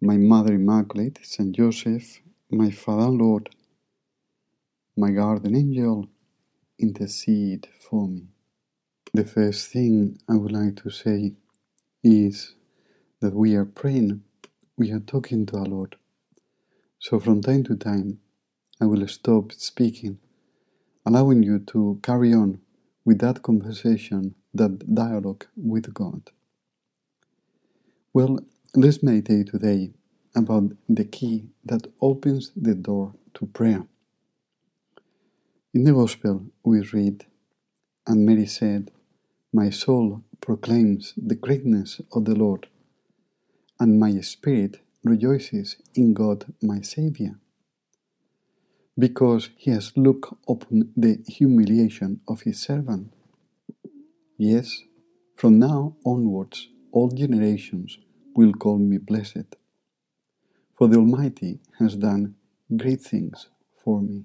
My Mother Immaculate, Saint Joseph, my Father Lord, my guardian angel, intercede for me. The first thing I would like to say is that we are praying, we are talking to our Lord. So from time to time, I will stop speaking, allowing you to carry on with that conversation, that dialogue with God. Well, let's meditate today about the key that opens the door to prayer. In the Gospel, we read, And Mary said, My soul proclaims the greatness of the Lord, and my spirit rejoices in God my Saviour, because he has looked upon the humiliation of his servant. Yes, from now onwards, all generations will call me blessed, for the Almighty has done great things for me.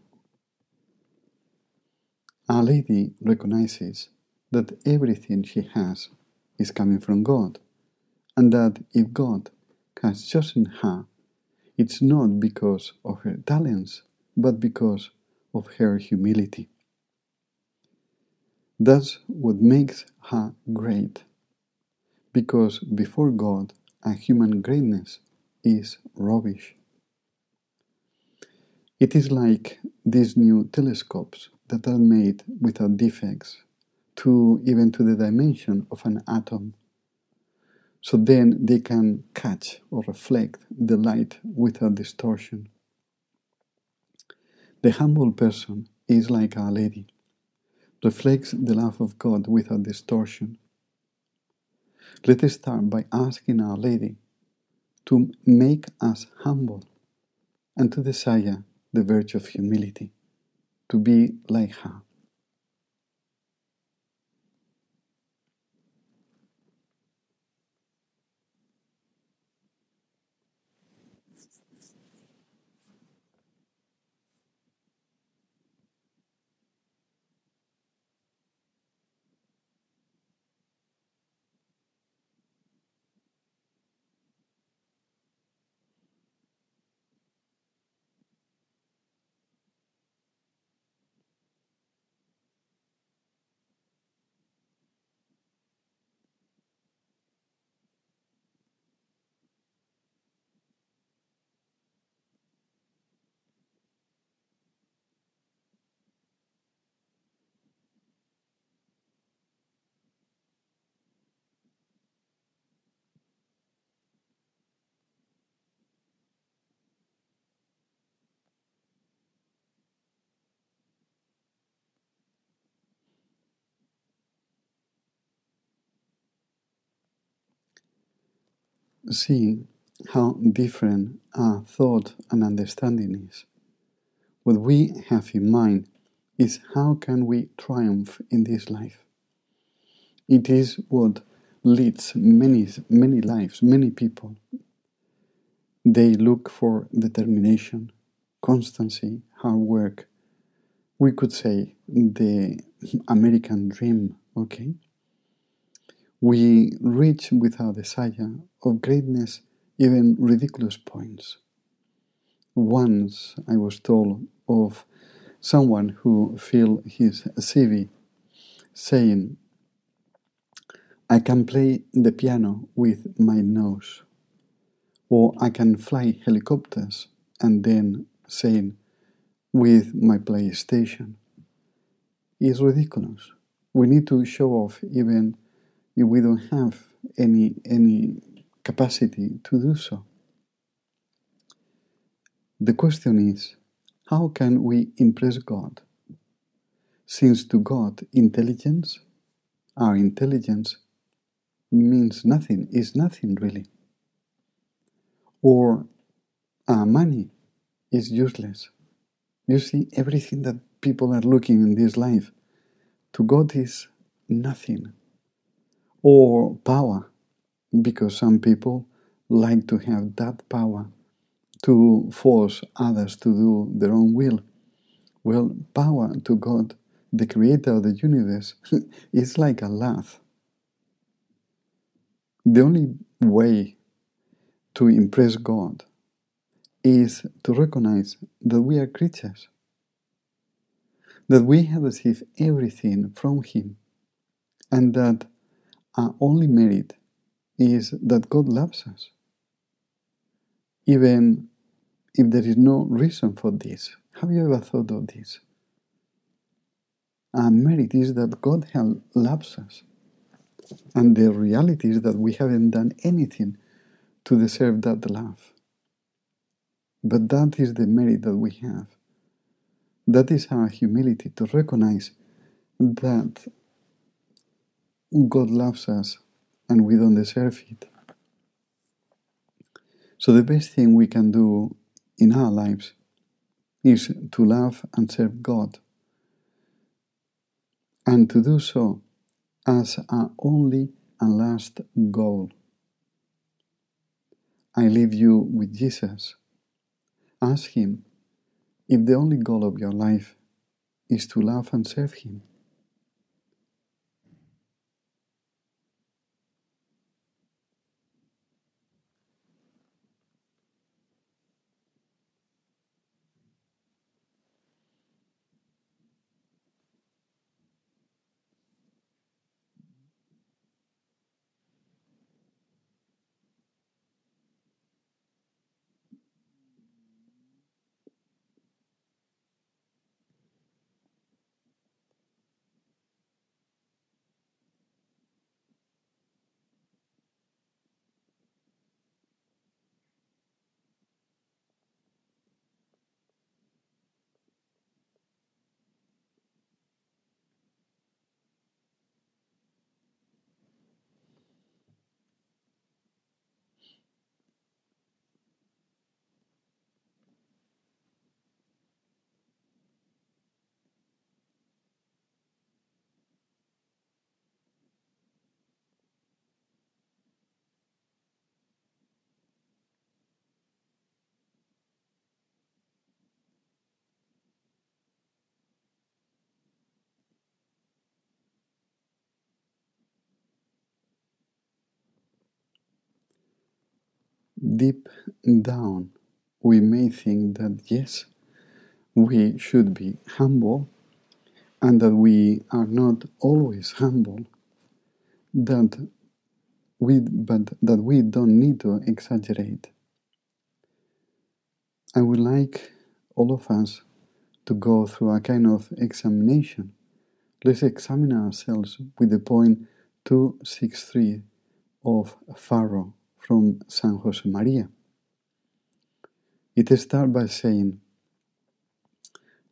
Our Lady recognizes that everything she has is coming from God, and that if God has chosen her, it's not because of her talents, but because of her humility. That's what makes her great, because before God, a human greatness is rubbish. It is like these new telescopes that are made without defects to even to the dimension of an atom. So then they can catch or reflect the light without distortion. The humble person is like Our Lady, reflects the love of God without distortion. Let us start by asking Our Lady to make us humble and to desire the virtue of humility, to be like her. See how different our thought and understanding is. What we have in mind is how can we triumph in this life. It is what leads many many lives, many people. They look for determination, constancy, hard work. We could say the American dream, okay? We reach with our desire of greatness even ridiculous points. Once I was told of someone who filled his CV saying, I can play the piano with my nose, or I can fly helicopters, and then saying, with my PlayStation. It's ridiculous. We need to show off even we don't have any any capacity to do so. The question is, how can we impress God? Since to God intelligence, our intelligence means nothing, is nothing really. or our money is useless. You see, everything that people are looking in this life to God is nothing. Or power, because some people like to have that power to force others to do their own will. Well, power to God, the creator of the universe, is like a laugh. The only way to impress God is to recognize that we are creatures, that we have received everything from Him, and that our only merit is that God loves us, even if there is no reason for this. Have you ever thought of this? Our merit is that God loves us, and the reality is that we haven't done anything to deserve that love. But that is the merit that we have. That is our humility to recognize that God loves us and we don't deserve it. So, the best thing we can do in our lives is to love and serve God, and to do so as our only and last goal. I leave you with Jesus Ask Him if the only goal of your life is to love and serve Him. Deep down, we may think that yes, we should be humble and that we are not always humble, that we, but that we don't need to exaggerate. I would like all of us to go through a kind of examination. Let's examine ourselves with the point 263 of Furrow from San Josemaría. It starts by saying,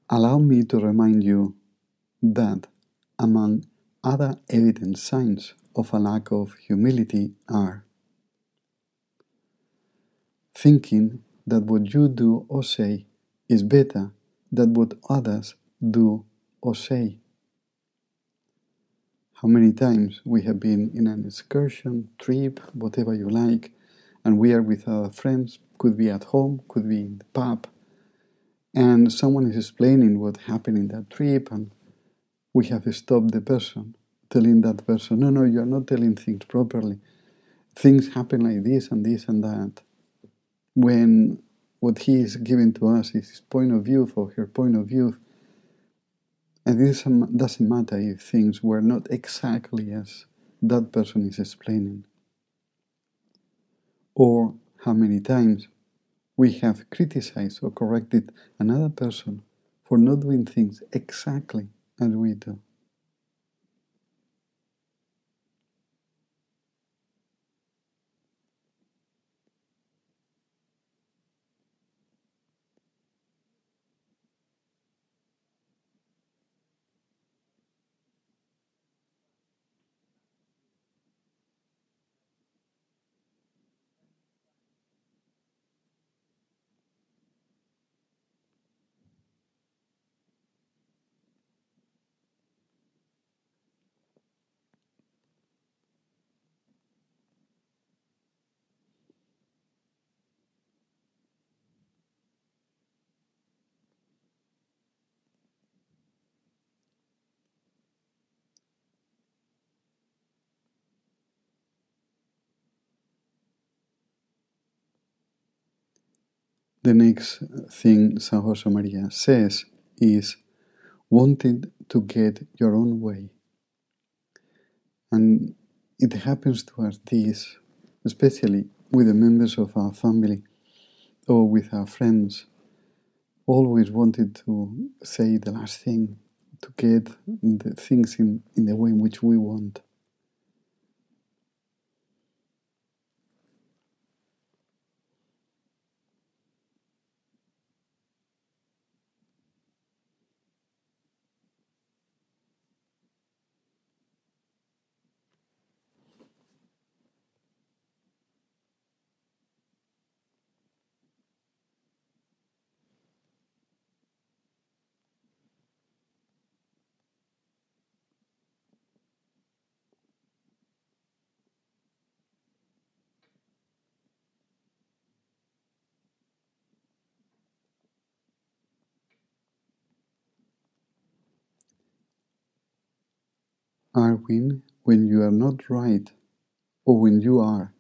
Allow me to remind you that, among other evident signs of a lack of humility, are thinking that what you do or say is better than what others do or say. How many times we have been in an excursion, trip, whatever you like, and we are with our friends, could be at home, could be in the pub, and someone is explaining what happened in that trip, and we have stopped the person, telling that person, no, no, you are not telling things properly. Things happen like this and this and that. When what he is giving to us is his point of view or her point of view, and this doesn't matter if things were not exactly as that person is explaining. Or how many times we have criticized or corrected another person for not doing things exactly as we do. The next thing San Josemaría says is wanting to get your own way. And it happens to us this, especially with the members of our family or with our friends, always wanted to say the last thing, to get the things in, in the way in which we want. Arwin, when you are not right, or when you are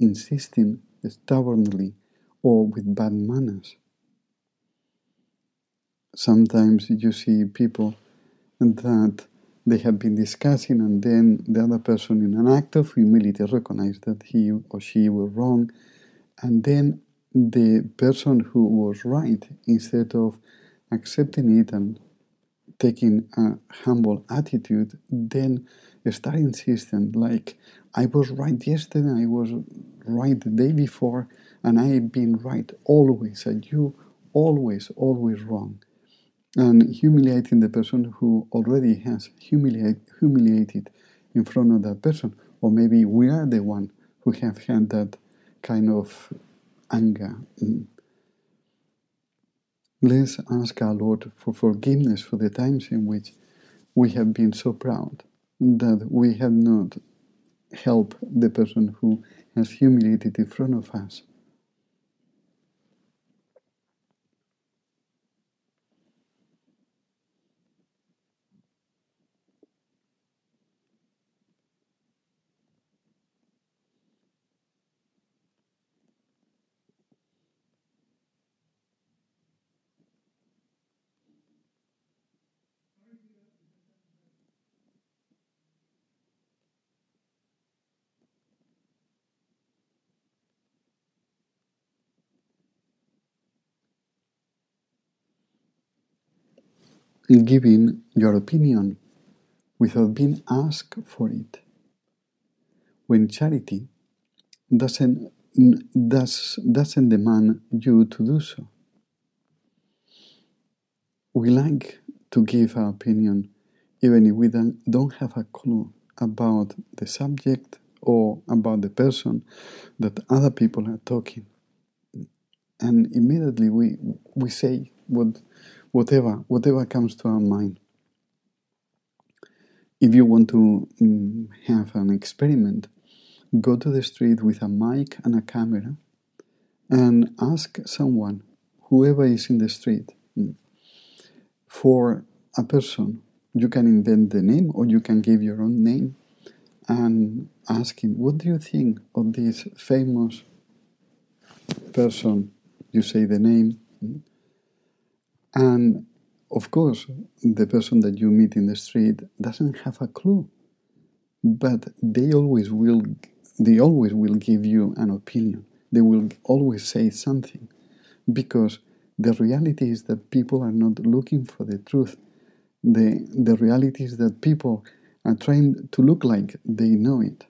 insisting stubbornly or with bad manners. Sometimes you see people that they have been discussing, and then the other person, in an act of humility, recognizes that he or she was wrong, and then the person who was right, instead of accepting it and taking a humble attitude, then start insisting like I was right yesterday, I was right the day before, and I've been right always, and you always, always wrong. And humiliating the person who already has humiliate, humiliated in front of that person. Or maybe we are the one who have had that kind of anger. Mm, Let's ask our Lord for forgiveness for the times in which we have been so proud that we have not helped the person who has humiliated in front of us. Giving your opinion without being asked for it. When charity doesn't, does, doesn't demand you to do so. We like to give our opinion even if we don't have a clue about the subject or about the person that other people are talking. And immediately we, we say what whatever whatever comes to our mind. If you want to um, have an experiment, go to the street with a mic and a camera and ask someone, whoever is in the street, mm, for a person. You can invent the name or you can give your own name and ask him, What do you think of this famous person? You say the name. And of course, the person that you meet in the street doesn't have a clue, but they always will. They always will give you an opinion. They will always say something, because the reality is that people are not looking for the truth. The the reality is that people are trying to look like they know it.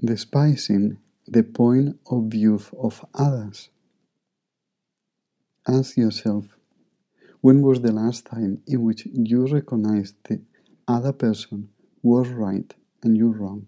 Despising the point of view of others. Ask yourself when was the last time in which you recognized the other person was right and you wrong?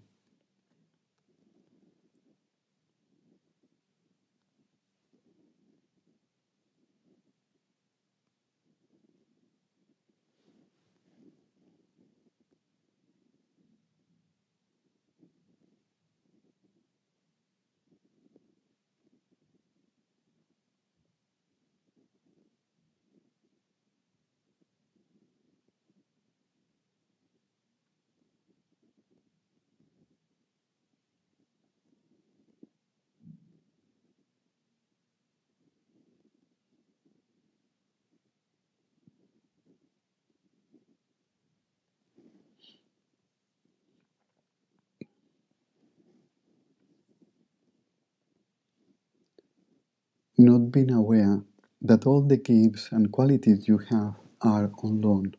Not being aware that all the gifts and qualities you have are on loan.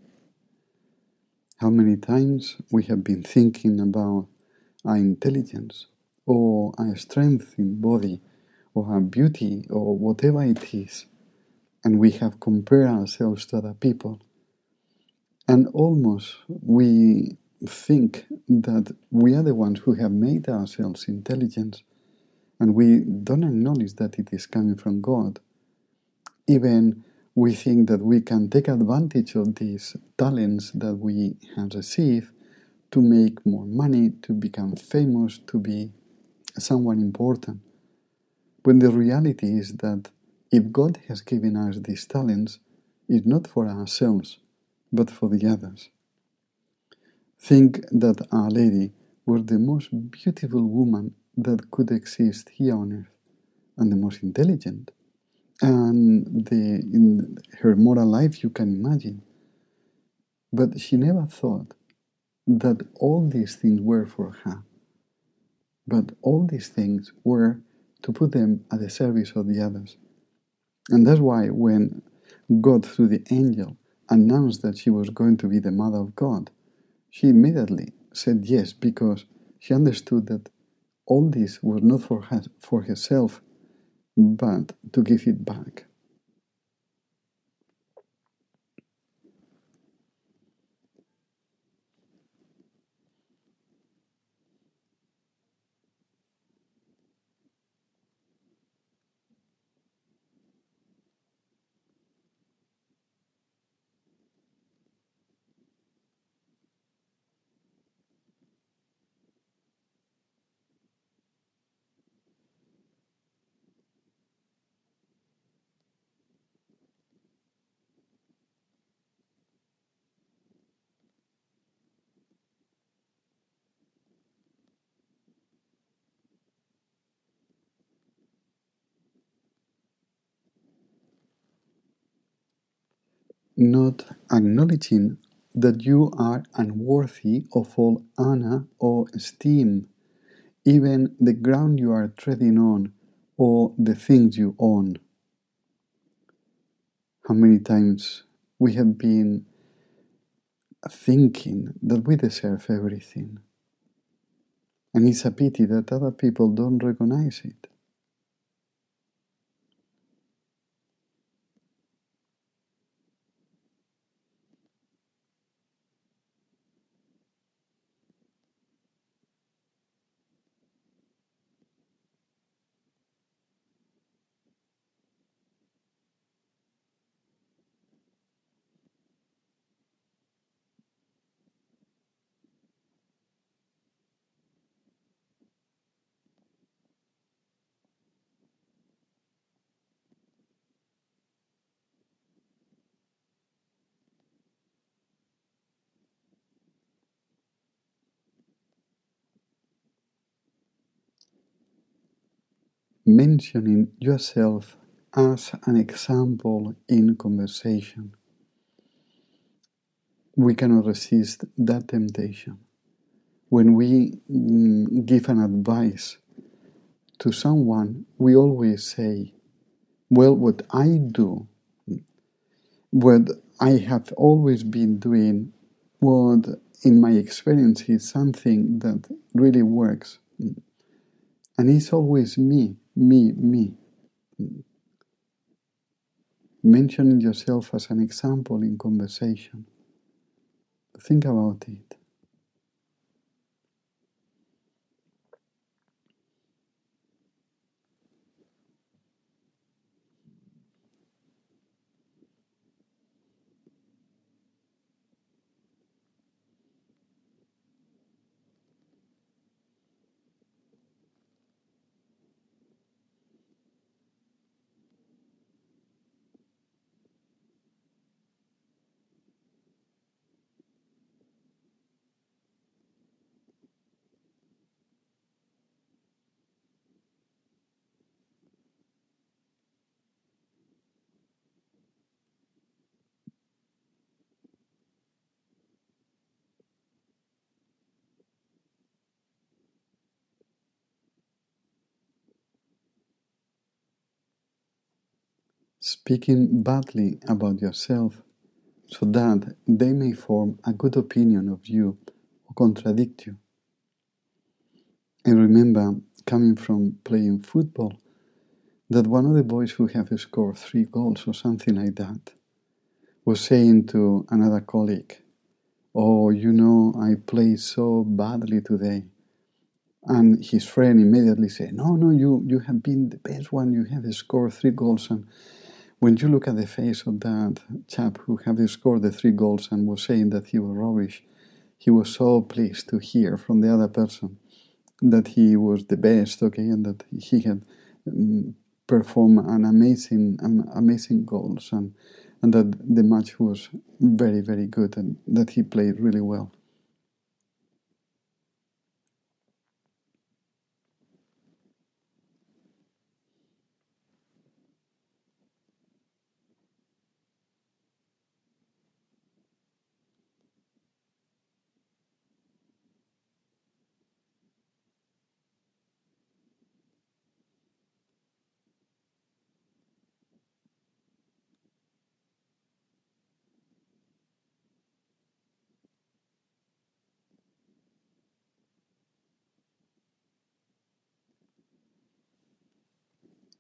How many times we have been thinking about our intelligence or our strength in body or our beauty or whatever it is, and we have compared ourselves to other people. And almost we think that we are the ones who have made ourselves intelligent and we don't acknowledge that it is coming from God. Even we think that we can take advantage of these talents that we have received to make more money, to become famous, to be someone important. When the reality is that if God has given us these talents, it's not for ourselves, but for the others. Think that Our Lady was the most beautiful woman that could exist here on earth and the most intelligent and the in her moral life you can imagine. But she never thought that all these things were for her but all these things were to put them at the service of the others. And that's why when god through the angel announced that she was going to be the mother of god she immediately said yes because she understood that all this was not for, her, for herself, but to give it back. Not acknowledging that you are unworthy of all honor or esteem, even the ground you are treading on or the things you own. How many times we have been thinking that we deserve everything. And it's a pity that other people don't recognize it. Mentioning yourself as an example in conversation. We cannot resist that temptation. When we mm, give an advice to someone, we always say, Well, what I do, what I have always been doing, what in my experience is something that really works. And it's always me, me, me. Mentioning yourself as an example in conversation. Think about it. Speaking badly about yourself so that they may form a good opinion of you or contradict you. I remember coming from playing football that one of the boys who have scored three goals or something like that was saying to another colleague, Oh, you know, I played so badly today. And his friend immediately said, No, no, you, you have been the best one. You have scored three goals. And when you look at the face of that chap who had scored the three goals and was saying that he was rubbish, he was so pleased to hear from the other person that he was the best, okay, and that he had um, performed an amazing, um, amazing goals, and and that the match was very, very good, and that he played really well.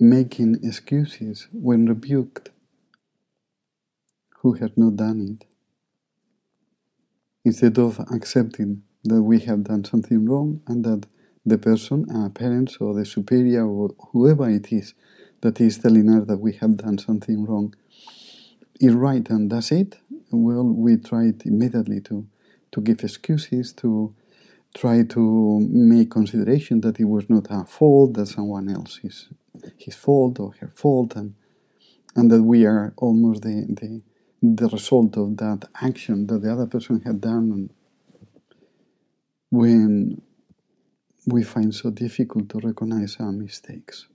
Making excuses when rebuked who has not done it. Instead of accepting that we have done something wrong and that the person, our parents or the superior or whoever it is that is telling us that we have done something wrong is right and that's it, well, we try immediately to, to give excuses, to try to make consideration that it was not our fault, that someone else is his fault or her fault, and and that we are almost the the, the result of that action that the other person had done. And when we find so difficult to recognize our mistakes.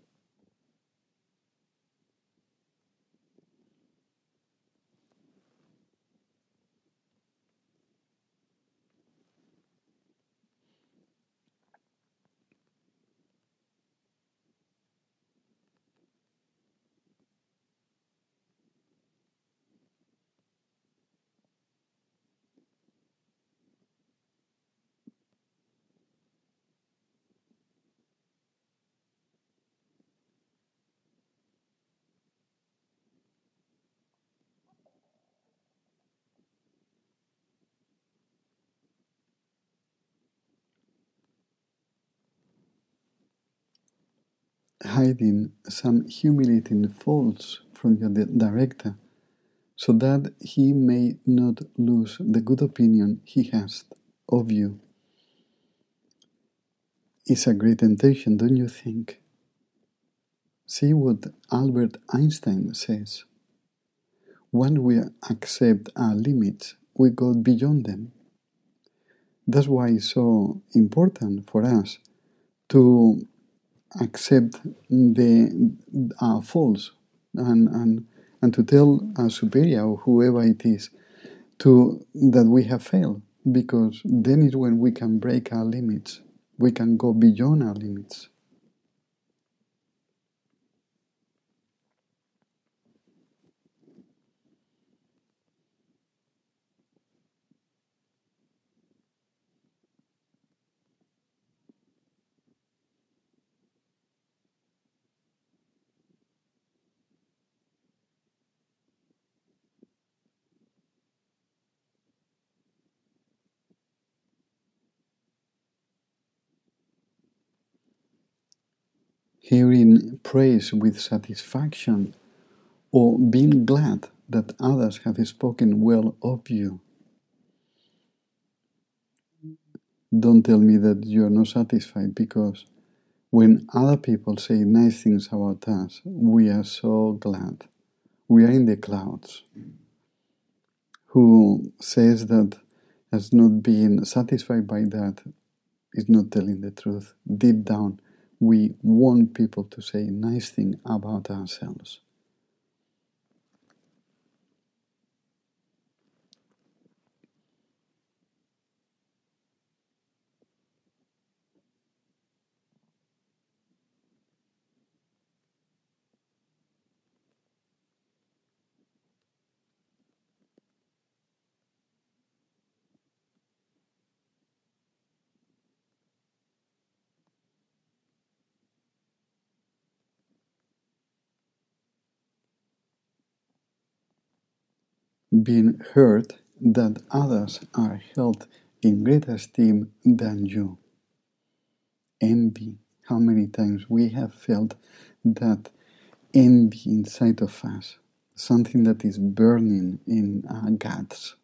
Hiding some humiliating faults from your director so that he may not lose the good opinion he has of you. It's a great temptation, don't you think? See what Albert Einstein says. When we accept our limits, we go beyond them. That's why it's so important for us to accept the uh, faults and, and, and to tell a superior or whoever it is to that we have failed because then is when we can break our limits. We can go beyond our limits hearing praise with satisfaction, or being glad that others have spoken well of you. Don't tell me that you're not satisfied because when other people say nice things about us, we are so glad. We are in the clouds. Who says that has not been satisfied by that is not telling the truth. Deep down, we want people to say nice things about ourselves. Being hurt that others are held in greater esteem than you. Envy. How many times we have felt that envy inside of us, something that is burning in our guts.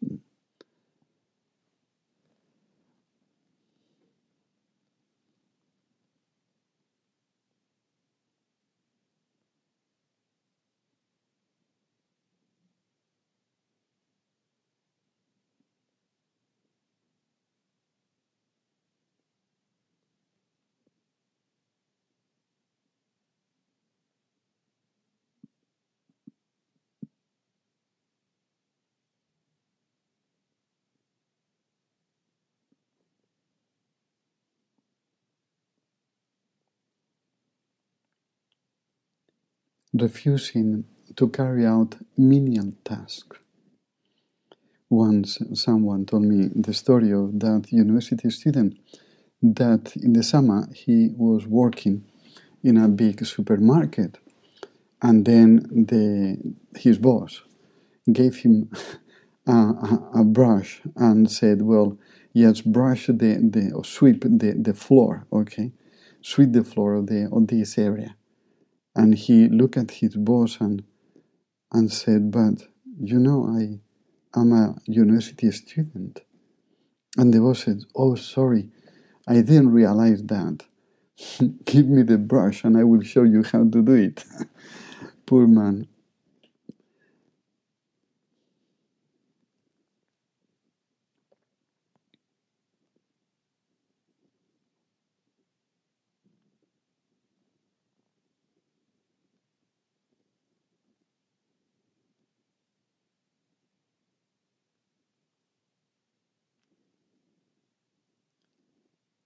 Refusing to carry out menial tasks. Once someone told me the story of that university student that in the summer he was working in a big supermarket and then the, his boss gave him a, a, a brush and said, well, yes, brush the, the or sweep the, the floor, okay? Sweep the floor of, the, of this area. And he looked at his boss and, and said, But you know, I am a university student. And the boss said, Oh, sorry, I didn't realize that. Give me the brush and I will show you how to do it. Poor man.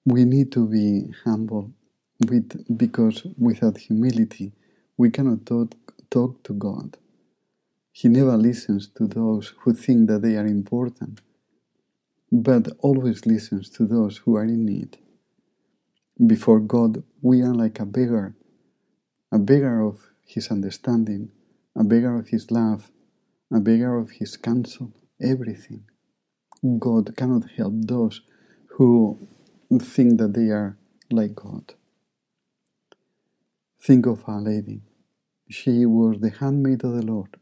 We need to be humble with, because without humility we cannot talk, talk to God. He never listens to those who think that they are important, but always listens to those who are in need. Before God, we are like a beggar, a beggar of His understanding, a beggar of His love, a beggar of His counsel, everything. God cannot help those who think that they are like God. Think of Our Lady. She was the handmaid of the Lord.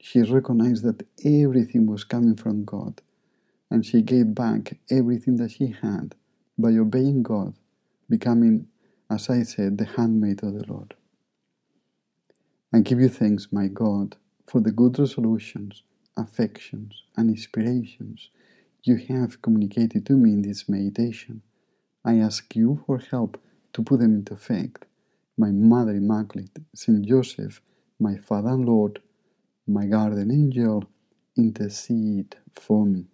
She recognized that everything was coming from God, and she gave back everything that she had by obeying God, becoming, as I said, the handmaid of the Lord. I give you thanks, my God, for the good resolutions, affections, and inspirations you have communicated to me in this meditation. I ask you for help to put them into effect. My Mother Immaculate, Saint Joseph, my Father and Lord, my guardian angel, intercede for me.